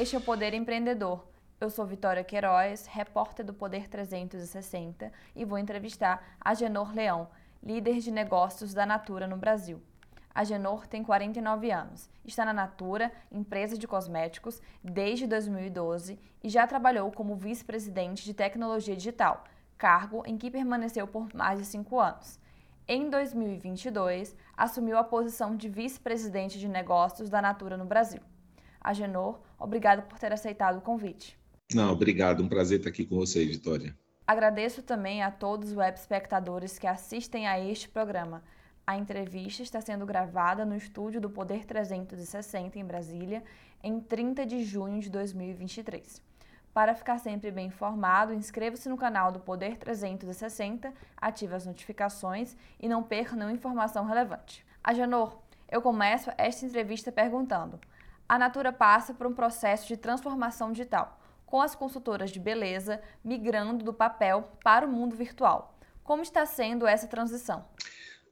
Este é o Poder Empreendedor. Eu sou Vitória Queiroz, repórter do Poder 360 e vou entrevistar a Genor Leão, líder de negócios da Natura no Brasil. A Genor tem 49 anos, está na Natura, empresa de cosméticos, desde 2012 e já trabalhou como vice-presidente de tecnologia digital, cargo em que permaneceu por mais de cinco anos. Em 2022, assumiu a posição de vice-presidente de negócios da Natura no Brasil. Agenor, obrigado por ter aceitado o convite. Não, obrigado. Um prazer estar aqui com você, Vitória. Agradeço também a todos os web espectadores que assistem a este programa. A entrevista está sendo gravada no estúdio do Poder 360 em Brasília, em 30 de junho de 2023. Para ficar sempre bem informado, inscreva-se no canal do Poder 360, ative as notificações e não perca nenhuma informação relevante. Agenor, eu começo esta entrevista perguntando: a Natura passa por um processo de transformação digital, com as consultoras de beleza migrando do papel para o mundo virtual. Como está sendo essa transição?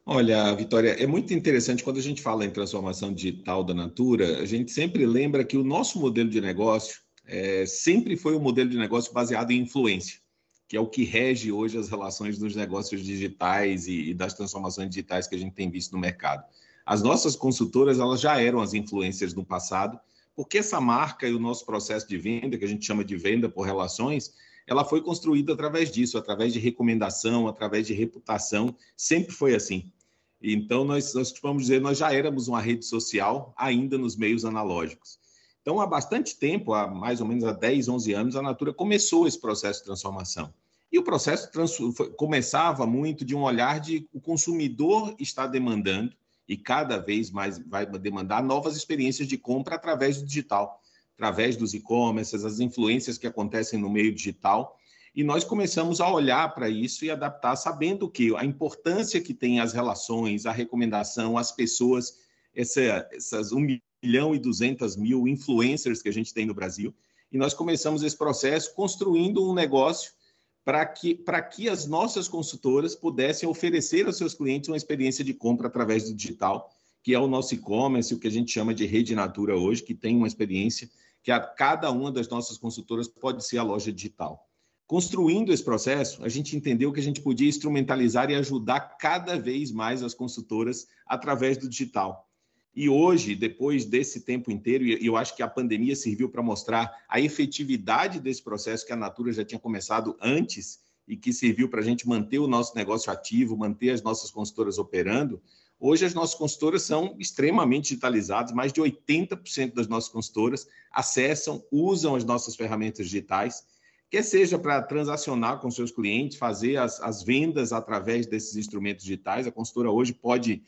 Olha, Vitória, é muito interessante quando a gente fala em transformação digital da Natura, a gente sempre lembra que o nosso modelo de negócio é, sempre foi um modelo de negócio baseado em influência, que é o que rege hoje as relações dos negócios digitais e, e das transformações digitais que a gente tem visto no mercado. As nossas consultoras elas já eram as influências no passado, porque essa marca e o nosso processo de venda, que a gente chama de venda por relações, ela foi construída através disso, através de recomendação, através de reputação, sempre foi assim. Então, nós, nós vamos dizer, nós já éramos uma rede social, ainda nos meios analógicos. Então, há bastante tempo, há mais ou menos há 10, 11 anos, a Natura começou esse processo de transformação. E o processo começava muito de um olhar de o consumidor está demandando, e cada vez mais vai demandar novas experiências de compra através do digital, através dos e-commerces, as influências que acontecem no meio digital. E nós começamos a olhar para isso e adaptar, sabendo que a importância que tem as relações, a recomendação, as pessoas, essa, essas 1 milhão e 200 mil influencers que a gente tem no Brasil. E nós começamos esse processo construindo um negócio para que, que as nossas consultoras pudessem oferecer aos seus clientes uma experiência de compra através do digital, que é o nosso e-commerce, o que a gente chama de rede Natura hoje, que tem uma experiência que a cada uma das nossas consultoras pode ser a loja digital. Construindo esse processo, a gente entendeu que a gente podia instrumentalizar e ajudar cada vez mais as consultoras através do digital. E hoje, depois desse tempo inteiro, e eu acho que a pandemia serviu para mostrar a efetividade desse processo que a Natura já tinha começado antes e que serviu para a gente manter o nosso negócio ativo, manter as nossas consultoras operando. Hoje, as nossas consultoras são extremamente digitalizadas, mais de 80% das nossas consultoras acessam, usam as nossas ferramentas digitais, quer seja para transacionar com seus clientes, fazer as, as vendas através desses instrumentos digitais. A consultora hoje pode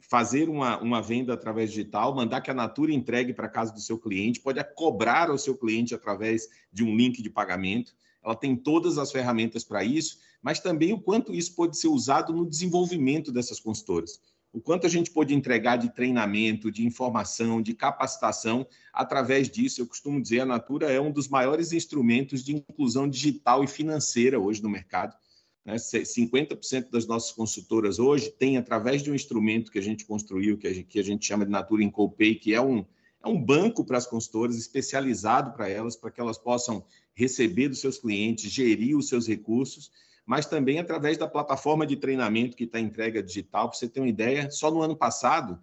fazer uma, uma venda através digital, mandar que a Natura entregue para casa do seu cliente, pode cobrar ao seu cliente através de um link de pagamento. Ela tem todas as ferramentas para isso, mas também o quanto isso pode ser usado no desenvolvimento dessas consultoras. O quanto a gente pode entregar de treinamento, de informação, de capacitação através disso. Eu costumo dizer, a Natura é um dos maiores instrumentos de inclusão digital e financeira hoje no mercado. Né? 50% das nossas consultoras hoje têm, através de um instrumento que a gente construiu, que a gente, que a gente chama de Natura Incopay, que é um, é um banco para as consultoras, especializado para elas, para que elas possam receber dos seus clientes, gerir os seus recursos, mas também através da plataforma de treinamento que está entrega digital. Para você ter uma ideia, só no ano passado,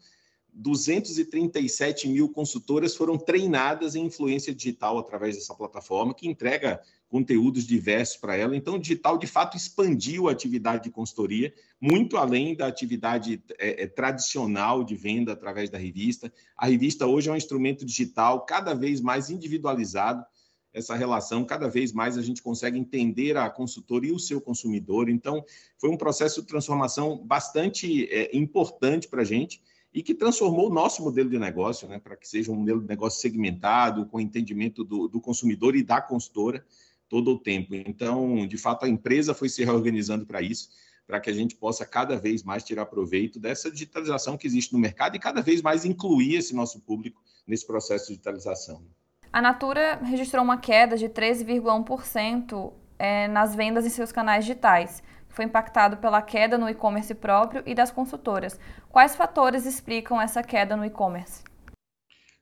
237 mil consultoras foram treinadas em influência digital através dessa plataforma, que entrega conteúdos diversos para ela. Então, o digital, de fato, expandiu a atividade de consultoria, muito além da atividade é, é, tradicional de venda através da revista. A revista hoje é um instrumento digital cada vez mais individualizado. Essa relação, cada vez mais a gente consegue entender a consultora e o seu consumidor. Então, foi um processo de transformação bastante é, importante para a gente e que transformou o nosso modelo de negócio, né, para que seja um modelo de negócio segmentado, com entendimento do, do consumidor e da consultora todo o tempo. Então, de fato, a empresa foi se reorganizando para isso, para que a gente possa cada vez mais tirar proveito dessa digitalização que existe no mercado e cada vez mais incluir esse nosso público nesse processo de digitalização. A Natura registrou uma queda de 13,1% é, nas vendas em seus canais digitais. Foi impactado pela queda no e-commerce próprio e das consultoras. Quais fatores explicam essa queda no e-commerce?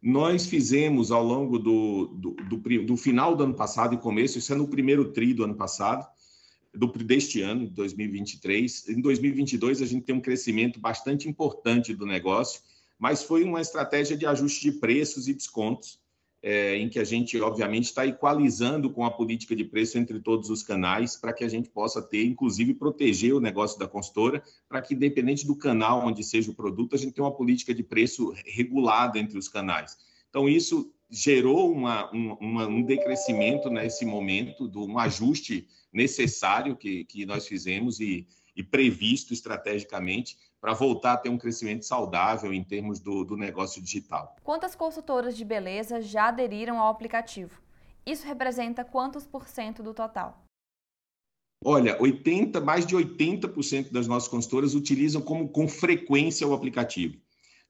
Nós fizemos ao longo do, do, do, do final do ano passado e começo, isso é no primeiro tri do ano passado, do, deste ano, 2023. Em 2022, a gente tem um crescimento bastante importante do negócio, mas foi uma estratégia de ajuste de preços e descontos, é, em que a gente, obviamente, está equalizando com a política de preço entre todos os canais, para que a gente possa ter, inclusive, proteger o negócio da consultora, para que, independente do canal onde seja o produto, a gente tenha uma política de preço regulada entre os canais. Então, isso gerou uma, uma, um decrescimento nesse momento, do, um ajuste necessário que, que nós fizemos e, e previsto estrategicamente para voltar a ter um crescimento saudável em termos do, do negócio digital. Quantas consultoras de beleza já aderiram ao aplicativo? Isso representa quantos por cento do total? Olha, 80, mais de 80% das nossas consultoras utilizam como, com frequência o aplicativo.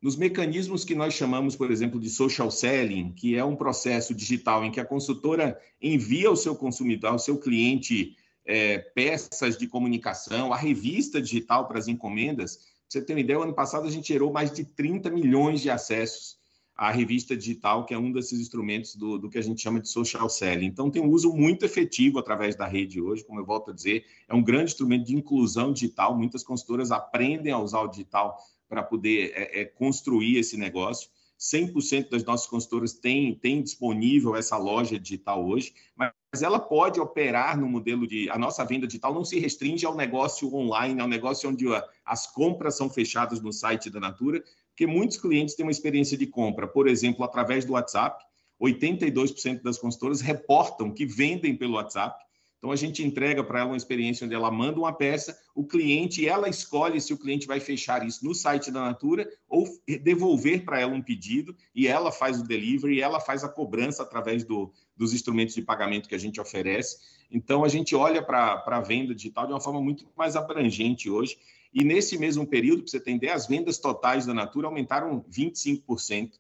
Nos mecanismos que nós chamamos, por exemplo, de social selling, que é um processo digital em que a consultora envia ao seu consumidor, ao seu cliente, é, peças de comunicação, a revista digital para as encomendas. Pra você ter uma ideia, ano passado a gente gerou mais de 30 milhões de acessos à revista digital, que é um desses instrumentos do, do que a gente chama de social selling. Então, tem um uso muito efetivo através da rede hoje, como eu volto a dizer, é um grande instrumento de inclusão digital. Muitas consultoras aprendem a usar o digital para poder é, é, construir esse negócio. 100% das nossas consultoras têm, têm disponível essa loja digital hoje, mas ela pode operar no modelo de. A nossa venda digital não se restringe ao negócio online, ao negócio onde as compras são fechadas no site da Natura, porque muitos clientes têm uma experiência de compra, por exemplo, através do WhatsApp. 82% das consultoras reportam que vendem pelo WhatsApp. Então a gente entrega para ela uma experiência onde ela manda uma peça, o cliente, ela escolhe se o cliente vai fechar isso no site da Natura ou devolver para ela um pedido e ela faz o delivery, ela faz a cobrança através do, dos instrumentos de pagamento que a gente oferece. Então a gente olha para a venda digital de uma forma muito mais abrangente hoje. E nesse mesmo período, para você entender, as vendas totais da Natura aumentaram 25%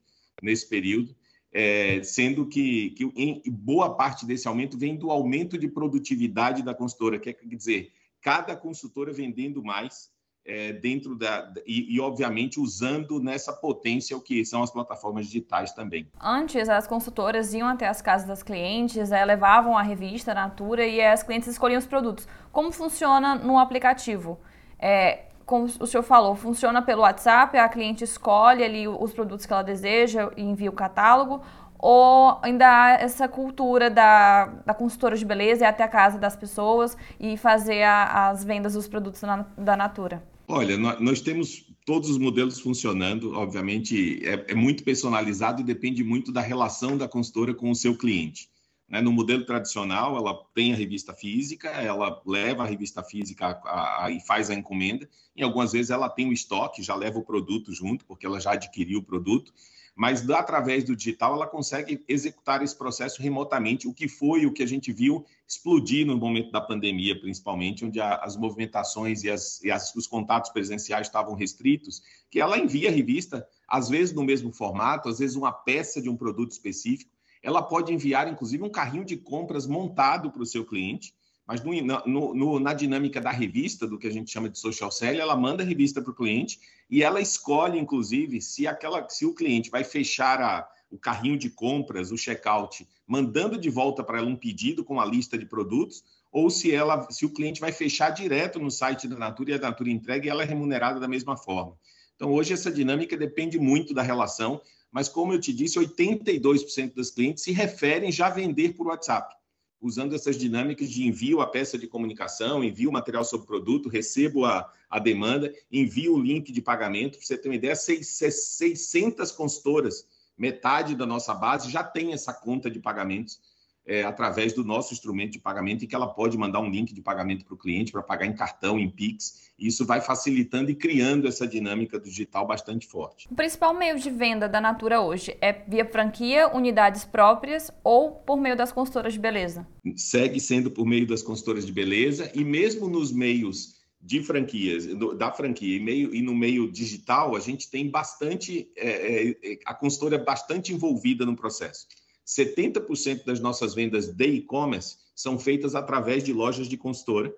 nesse período é, sendo que, que em boa parte desse aumento vem do aumento de produtividade da consultora, quer dizer, cada consultora vendendo mais é, dentro da e, e, obviamente usando nessa potência o que são as plataformas digitais também. Antes as consultoras iam até as casas das clientes, é, levavam a revista a Natura e as clientes escolhiam os produtos. Como funciona no aplicativo? É, como o senhor falou, funciona pelo WhatsApp, a cliente escolhe ali os produtos que ela deseja e envia o catálogo, ou ainda há essa cultura da, da consultora de beleza ir até a casa das pessoas e fazer a, as vendas dos produtos na, da Natura? Olha, nós temos todos os modelos funcionando, obviamente é, é muito personalizado e depende muito da relação da consultora com o seu cliente. Né? No modelo tradicional, ela tem a revista física, ela leva a revista física a, a, e faz a encomenda. Em algumas vezes ela tem o estoque, já leva o produto junto, porque ela já adquiriu o produto. Mas através do digital ela consegue executar esse processo remotamente, o que foi o que a gente viu explodir no momento da pandemia, principalmente, onde a, as movimentações e, as, e as, os contatos presenciais estavam restritos, que ela envia a revista, às vezes no mesmo formato, às vezes uma peça de um produto específico ela pode enviar, inclusive, um carrinho de compras montado para o seu cliente, mas no, no, no, na dinâmica da revista, do que a gente chama de social selling, ela manda a revista para o cliente e ela escolhe, inclusive, se, aquela, se o cliente vai fechar a, o carrinho de compras, o checkout, mandando de volta para ela um pedido com a lista de produtos, ou se, ela, se o cliente vai fechar direto no site da Natura e a Natura entrega e ela é remunerada da mesma forma. Então, hoje, essa dinâmica depende muito da relação mas como eu te disse, 82% das clientes se referem já a vender por WhatsApp, usando essas dinâmicas de envio a peça de comunicação, envio o material sobre o produto, recebo a, a demanda, envio o link de pagamento. Para você ter uma ideia, 600 consultoras, metade da nossa base, já tem essa conta de pagamentos é, através do nosso instrumento de pagamento, em que ela pode mandar um link de pagamento para o cliente para pagar em cartão, em Pix. E isso vai facilitando e criando essa dinâmica digital bastante forte. O principal meio de venda da Natura hoje é via franquia, unidades próprias ou por meio das consultoras de beleza? Segue sendo por meio das consultoras de beleza e mesmo nos meios de franquias, da franquia e, meio, e no meio digital, a gente tem bastante, é, é, a consultora é bastante envolvida no processo. 70% das nossas vendas de e-commerce são feitas através de lojas de consultora.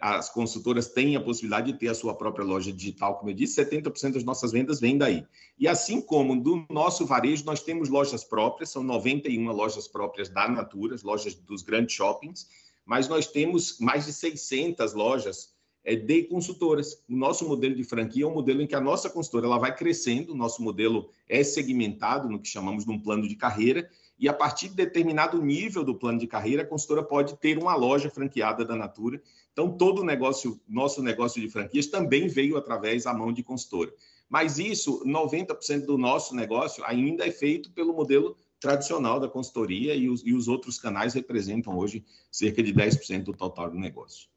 as consultoras têm a possibilidade de ter a sua própria loja digital, como eu disse, 70% das nossas vendas vêm daí. E assim como do nosso varejo, nós temos lojas próprias, são 91 lojas próprias da Natura, lojas dos grandes shoppings, mas nós temos mais de 600 lojas é, de consultoras. O nosso modelo de franquia é um modelo em que a nossa consultora ela vai crescendo, o nosso modelo é segmentado no que chamamos de um plano de carreira, e a partir de determinado nível do plano de carreira, a consultora pode ter uma loja franqueada da Natura. Então, todo o negócio, nosso negócio de franquias também veio através da mão de consultora. Mas isso, 90% do nosso negócio ainda é feito pelo modelo tradicional da consultoria e os, e os outros canais representam hoje cerca de 10% do total do negócio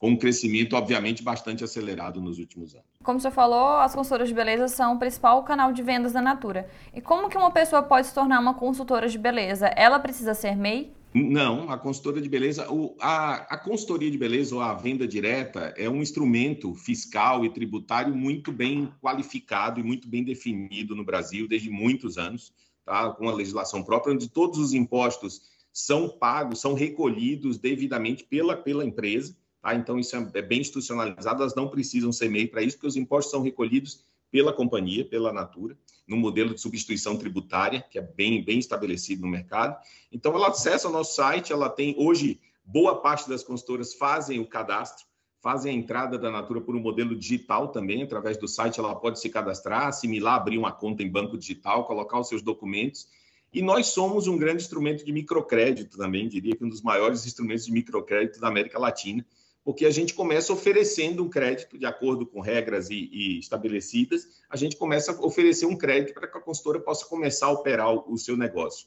com um crescimento, obviamente, bastante acelerado nos últimos anos. Como você falou, as consultoras de beleza são o principal canal de vendas da Natura. E como que uma pessoa pode se tornar uma consultora de beleza? Ela precisa ser MEI? Não, a consultora de beleza, a, a consultoria de beleza ou a venda direta é um instrumento fiscal e tributário muito bem qualificado e muito bem definido no Brasil desde muitos anos, tá? com a legislação própria, onde todos os impostos são pagos, são recolhidos devidamente pela, pela empresa Tá? Então, isso é, é bem institucionalizado, elas não precisam ser MEI para isso, porque os impostos são recolhidos pela companhia, pela Natura, no modelo de substituição tributária, que é bem, bem estabelecido no mercado. Então, ela acessa o nosso site, ela tem, hoje, boa parte das consultoras fazem o cadastro, fazem a entrada da Natura por um modelo digital também, através do site ela pode se cadastrar, assimilar, abrir uma conta em banco digital, colocar os seus documentos. E nós somos um grande instrumento de microcrédito também, diria que um dos maiores instrumentos de microcrédito da América Latina, porque a gente começa oferecendo um crédito de acordo com regras e, e, estabelecidas, a gente começa a oferecer um crédito para que a consultora possa começar a operar o, o seu negócio.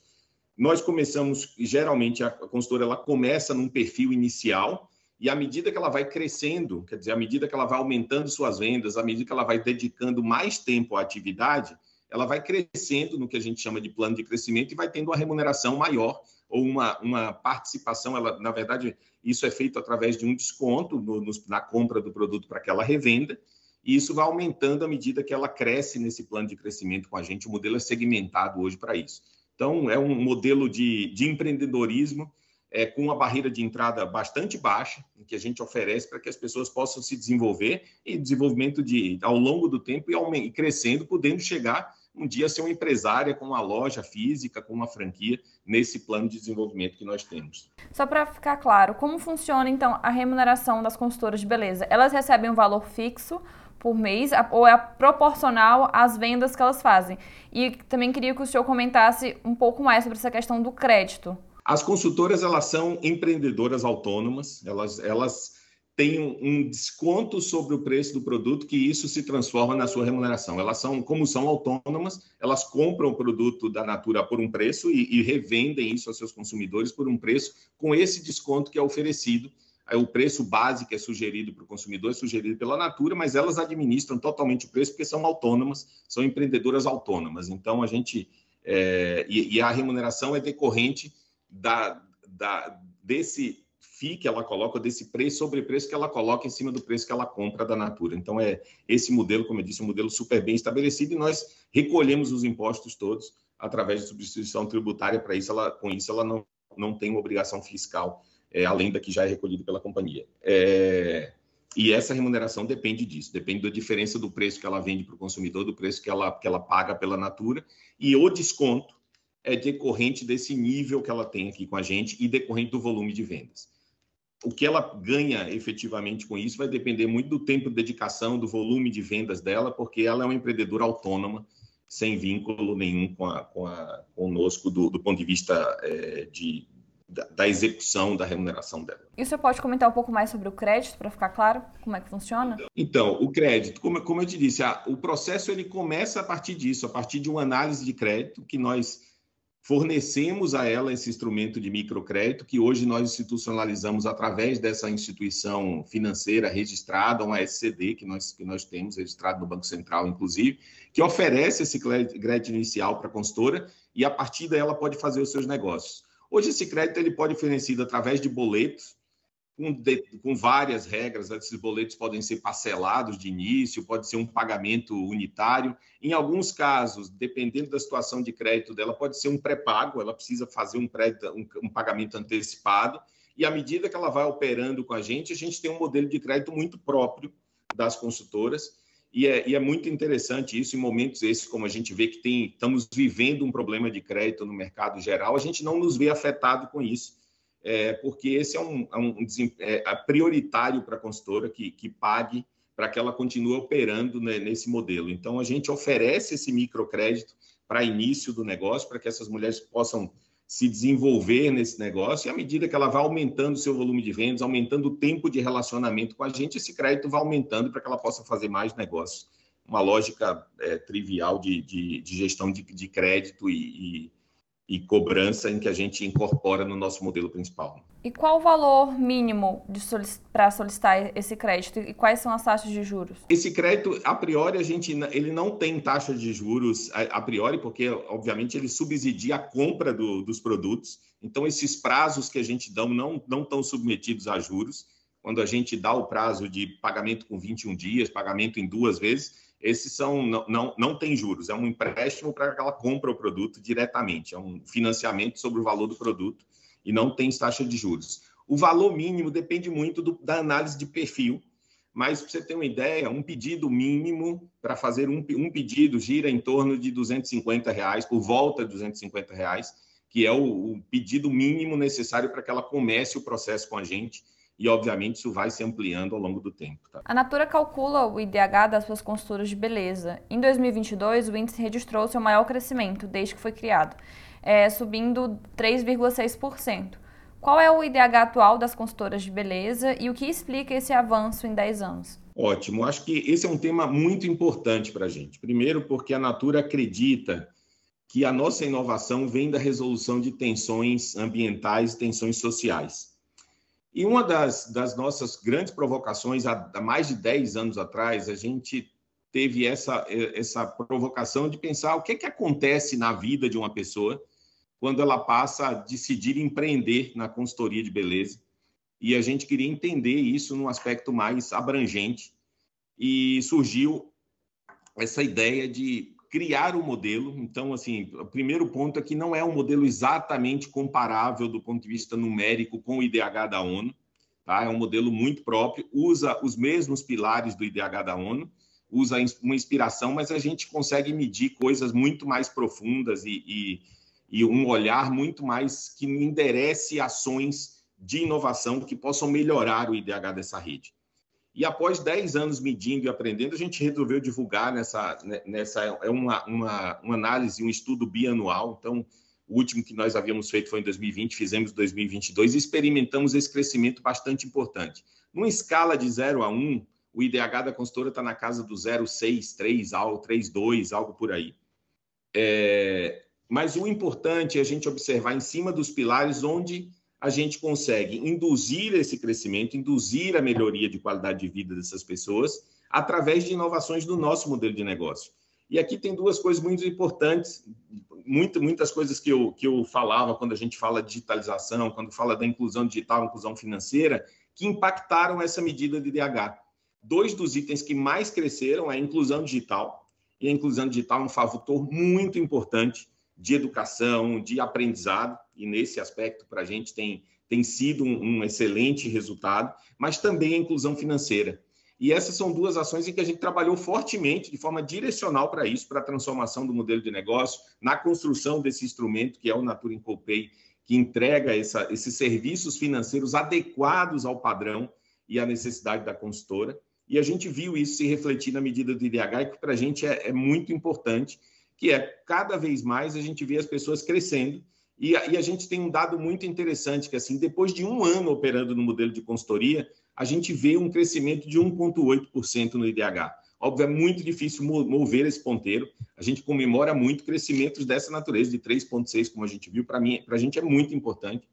Nós começamos, geralmente a consultora ela começa num perfil inicial e à medida que ela vai crescendo, quer dizer, à medida que ela vai aumentando suas vendas, à medida que ela vai dedicando mais tempo à atividade, ela vai crescendo no que a gente chama de plano de crescimento e vai tendo uma remuneração maior ou uma, uma participação, ela, na verdade, isso é feito através de um desconto no, no, na compra do produto para que ela revenda, e isso vai aumentando à medida que ela cresce nesse plano de crescimento com a gente. O modelo é segmentado hoje para isso. Então, é um modelo de, de empreendedorismo é, com uma barreira de entrada bastante baixa, que a gente oferece para que as pessoas possam se desenvolver e desenvolvimento de, ao longo do tempo e, e crescendo, podendo chegar um dia ser uma empresária com uma loja física, com uma franquia, nesse plano de desenvolvimento que nós temos. Só para ficar claro, como funciona então a remuneração das consultoras de beleza? Elas recebem um valor fixo por mês ou é proporcional às vendas que elas fazem? E também queria que o senhor comentasse um pouco mais sobre essa questão do crédito. As consultoras elas são empreendedoras autônomas, elas, elas tem um, desconto sobre o preço do produto que isso se transforma na sua remuneração. Elas são, como são autônomas, elas compram o produto da Natura por um preço e, e revendem isso aos seus consumidores por um preço com esse desconto que é oferecido. O preço base que é sugerido para o consumidor é sugerido pela Natura, mas elas administram totalmente o preço porque são autônomas, são empreendedoras autônomas. Então, a gente. É, e, e, a remuneração é decorrente da, da, desse FII que ela coloca, desse preço, sobre preço que ela coloca em cima do preço que ela compra da Natura. Então, é esse modelo, como eu disse, um modelo super bem estabelecido e nós recolhemos os impostos todos através de substituição tributária. Para isso, ela, com isso, ela não, não tem uma obrigação fiscal, é, além da que já é recolhida pela companhia. É, e essa remuneração depende disso, depende da diferença do preço que ela vende para o consumidor, do preço que ela, que ela paga pela Natura, e o desconto é decorrente desse nível que ela tem aqui com a gente e decorrente do volume de vendas o que ela ganha efetivamente com isso vai depender muito do tempo de dedicação, do volume de vendas dela, porque ela é uma empreendedora autônoma, sem vínculo nenhum com a, com a, conosco do, do ponto de vista é, de, da, da, execução da remuneração dela. E você pode comentar um pouco mais sobre o crédito, para ficar claro como é que funciona? Então, o crédito, como, como eu te disse, a, o processo ele começa a partir disso, a partir de uma análise de crédito que nós fornecemos a ela esse instrumento de microcrédito que hoje nós institucionalizamos através dessa instituição financeira registrada, uma SCD que nós, que nós temos registrado no Banco Central, inclusive, que oferece esse crédito inicial para a consultora e a partir dela pode fazer os seus negócios. Hoje esse crédito ele pode ser fornecido através de boletos com, de, com várias regras. Né? Esses boletos podem ser parcelados de início, pode ser um pagamento unitário. Em alguns casos, dependendo da situação de crédito dela, pode ser um pré-pago, ela precisa fazer um, pré, um, um pagamento antecipado. e à medida que ela vai operando com a gente, a gente tem um modelo de crédito muito próprio das consultoras, e é, e é, muito interessante isso em momentos esses, como a gente vê que tem, estamos vivendo um problema de crédito no mercado geral, a gente não nos vê afetado com isso, é, porque esse é um, é um é, é prioritário para a consultora que, que pague para que ela continue operando né, nesse modelo. Então, a gente oferece esse microcrédito para início do negócio, para que essas mulheres possam se desenvolver nesse negócio, e à medida que ela vai aumentando o seu volume de vendas, aumentando o tempo de relacionamento com a gente, esse crédito vai aumentando para que ela possa fazer mais negócios. Uma lógica é, trivial de, de, de, gestão de, de crédito e, e e cobrança em que a gente incorpora no nosso modelo principal. E qual o valor mínimo solic para solicitar esse crédito e quais são as taxas de juros? Esse crédito, a priori, a gente ele não tem taxa de juros a, a priori, porque obviamente ele subsidia a compra do, dos produtos. Então esses prazos que a gente dá não não estão submetidos a juros. Quando a gente dá o prazo de pagamento com 21 dias, pagamento em duas vezes, esses são não, não, não tem juros, é um empréstimo para que ela compra o produto diretamente, é um financiamento sobre o valor do produto e não tem taxa de juros. O valor mínimo depende muito do, da análise de perfil, mas para você ter uma ideia, um pedido mínimo para fazer um, um, pedido gira em torno de 250 reais, por volta de 250 reais, que é o, o pedido mínimo necessário para que ela comece o processo com a gente e, obviamente, isso vai se ampliando ao longo do tempo. Tá? A Natura calcula o IDH das suas consultoras de beleza. Em 2022, o índice registrou seu maior crescimento desde que foi criado, é, subindo 3,6%. Qual é o IDH atual das consultoras de beleza e o que explica esse avanço em 10 anos? Ótimo, acho que esse é um tema muito importante para a gente. Primeiro, porque a Natura acredita que a nossa inovação vem da resolução de tensões ambientais e tensões sociais. E uma das, das nossas grandes provocações, há, há mais de 10 anos atrás, a gente teve essa, essa provocação de pensar o que, é que acontece na vida de uma pessoa quando ela passa a decidir empreender na consultoria de beleza. E a gente queria entender isso num aspecto mais abrangente. E surgiu essa ideia de criar o um modelo. Então, assim, o primeiro ponto é que não é um modelo exatamente comparável do ponto de vista numérico com o IDH da ONU. Tá? É um modelo muito próprio, usa os mesmos pilares do IDH da ONU, usa uma inspiração, mas a gente consegue medir coisas muito mais profundas e, e, e um olhar muito mais que enderece ações de inovação que possam melhorar o IDH dessa rede. E após 10 anos medindo e aprendendo, a gente resolveu divulgar nessa, né, nessa é uma, uma, uma análise, um estudo bianual. Então, o último que nós havíamos feito foi em 2020, fizemos em 2022 e experimentamos esse crescimento bastante importante. Numa escala de 0 a 1, o IDH da consultora está na casa do 0,6, 3, algo, 3,2, algo por aí. É, mas o importante é a gente observar em cima dos pilares onde a gente consegue induzir esse crescimento, induzir a melhoria de qualidade de vida dessas pessoas através de inovações do nosso modelo de negócio. E aqui tem duas coisas muito importantes, muito, muitas coisas que eu, que eu falava quando a gente fala digitalização, quando fala da inclusão digital, inclusão financeira, que impactaram essa medida de DH. Dois dos itens que mais cresceram é a inclusão digital, e a inclusão digital é um fator muito importante de educação, de aprendizado, e nesse aspecto para a gente tem, tem sido um, um, excelente resultado, mas também a inclusão financeira. E essas são duas ações em que a gente trabalhou fortemente, de forma direcional para isso, para a transformação do modelo de negócio, na construção desse instrumento que é o Natura Incopay, que entrega essa, esses serviços financeiros adequados ao padrão e à necessidade da consultora. E a gente viu isso se refletir na medida do IDH, que para a gente é, é muito importante que é cada vez mais a gente vê as pessoas crescendo. E a, e a gente tem um dado muito interessante, que assim, depois de um ano operando no modelo de consultoria, a gente vê um crescimento de 1,8% no IDH. Óbvio, é muito difícil mover esse ponteiro. A gente comemora muito crescimentos dessa natureza, de 3,6%, como a gente viu. Para mim, para a gente é muito importante,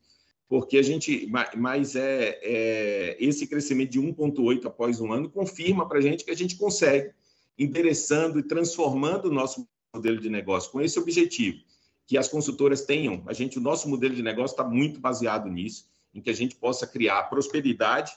porque a gente, mas é, é esse crescimento de 1,8% após um ano confirma para a gente que a gente consegue, endereçando e transformando o nosso modelo de negócio com esse objetivo, que as consultoras tenham, a gente, o nosso modelo de negócio está muito baseado nisso, em que a gente possa criar prosperidade,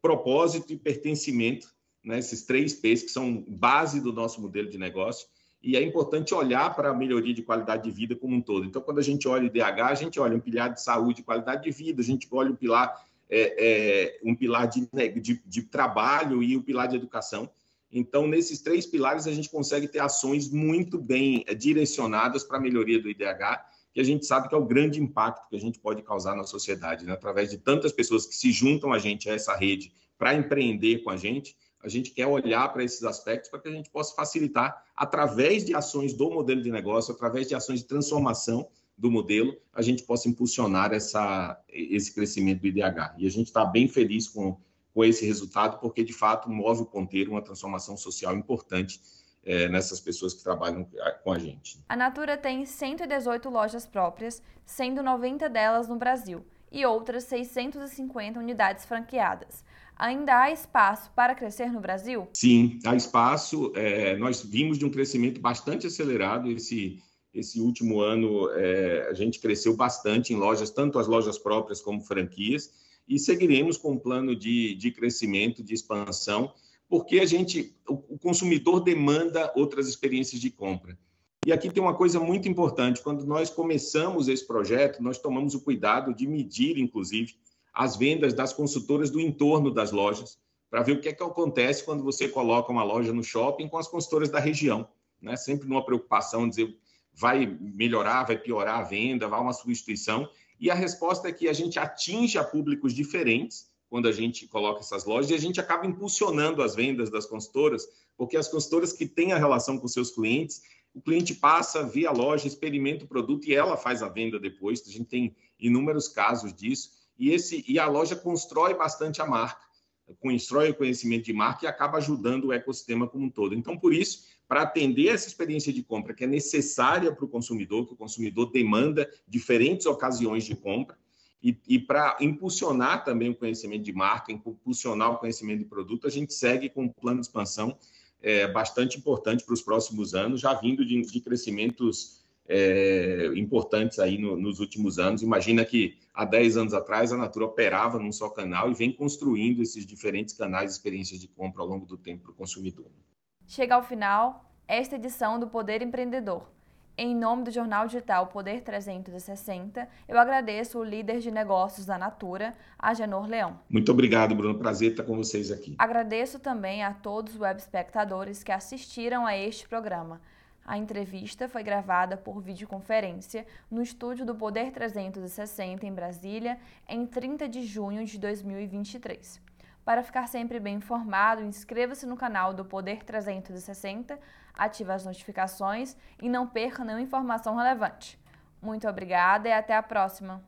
propósito e pertencimento, né, esses três P's que são base do nosso modelo de negócio, e é importante olhar para a melhoria de qualidade de vida como um todo. Então, quando a gente olha o IDH, a gente olha um pilar de saúde e qualidade de vida, a gente olha um pilar, é, é, um pilar de, né, de, de trabalho e o um pilar de educação. Então, nesses três pilares, a gente consegue ter ações muito bem é, direcionadas para a melhoria do IDH, que a gente sabe que é o grande impacto que a gente pode causar na sociedade, né? através de tantas pessoas que se juntam a gente, a essa rede, para empreender com a gente a gente quer olhar para esses aspectos para que a gente possa facilitar, através de ações do modelo de negócio, através de ações de transformação do modelo, a gente possa impulsionar essa, esse crescimento do IDH. E a gente está bem feliz com, com esse resultado, porque, de fato, move o ponteiro, uma transformação social importante é, nessas pessoas que trabalham com a gente. A Natura tem 118 lojas próprias, sendo 90 delas no Brasil, e outras 650 unidades franqueadas. Ainda há espaço para crescer no Brasil? Sim, há espaço. É, nós vimos de um crescimento bastante acelerado esse, esse último ano. É, a gente cresceu bastante em lojas, tanto as lojas próprias como franquias, e seguiremos com um plano de, de crescimento, de expansão, porque a gente, o, consumidor demanda outras experiências de compra. E aqui tem uma coisa muito importante: quando nós começamos esse projeto, nós tomamos o cuidado de medir, inclusive, as vendas das consultoras do entorno das lojas, para ver o que é que acontece quando você coloca uma loja no shopping com as consultoras da região. Né? Sempre numa preocupação, dizer vai melhorar, vai piorar a venda, vai uma substituição. E a resposta é que a gente atinge a públicos diferentes quando a gente coloca essas lojas e a gente acaba impulsionando as vendas das consultoras, porque as consultoras que têm a relação com seus clientes, o cliente passa, vê a loja, experimenta o produto e ela faz a venda depois. A gente tem inúmeros casos disso e, esse, e a loja constrói bastante a marca, constrói o conhecimento de marca e acaba ajudando o ecossistema como um todo. Então, por isso, para atender essa experiência de compra que é necessária para o consumidor, que o consumidor demanda diferentes ocasiões de compra, e, e para impulsionar também o conhecimento de marca, impulsionar o conhecimento de produto, a gente segue com um plano de expansão é, bastante importante para os próximos anos, já vindo de, de crescimentos é, importantes aí no, nos últimos anos. Imagina que há 10 anos atrás a Natura operava num só canal e vem construindo esses diferentes canais de experiências de compra ao longo do tempo para o consumidor. Chega ao final esta edição do Poder Empreendedor. Em nome do jornal digital Poder 360, eu agradeço o líder de negócios da Natura, Agenor Leão. Muito obrigado, Bruno. Prazer estar com vocês aqui. Agradeço também a todos os web espectadores que assistiram a este programa. A entrevista foi gravada por videoconferência no estúdio do Poder 360 em Brasília em 30 de junho de 2023. Para ficar sempre bem informado, inscreva-se no canal do Poder 360, ative as notificações e não perca nenhuma informação relevante. Muito obrigada e até a próxima!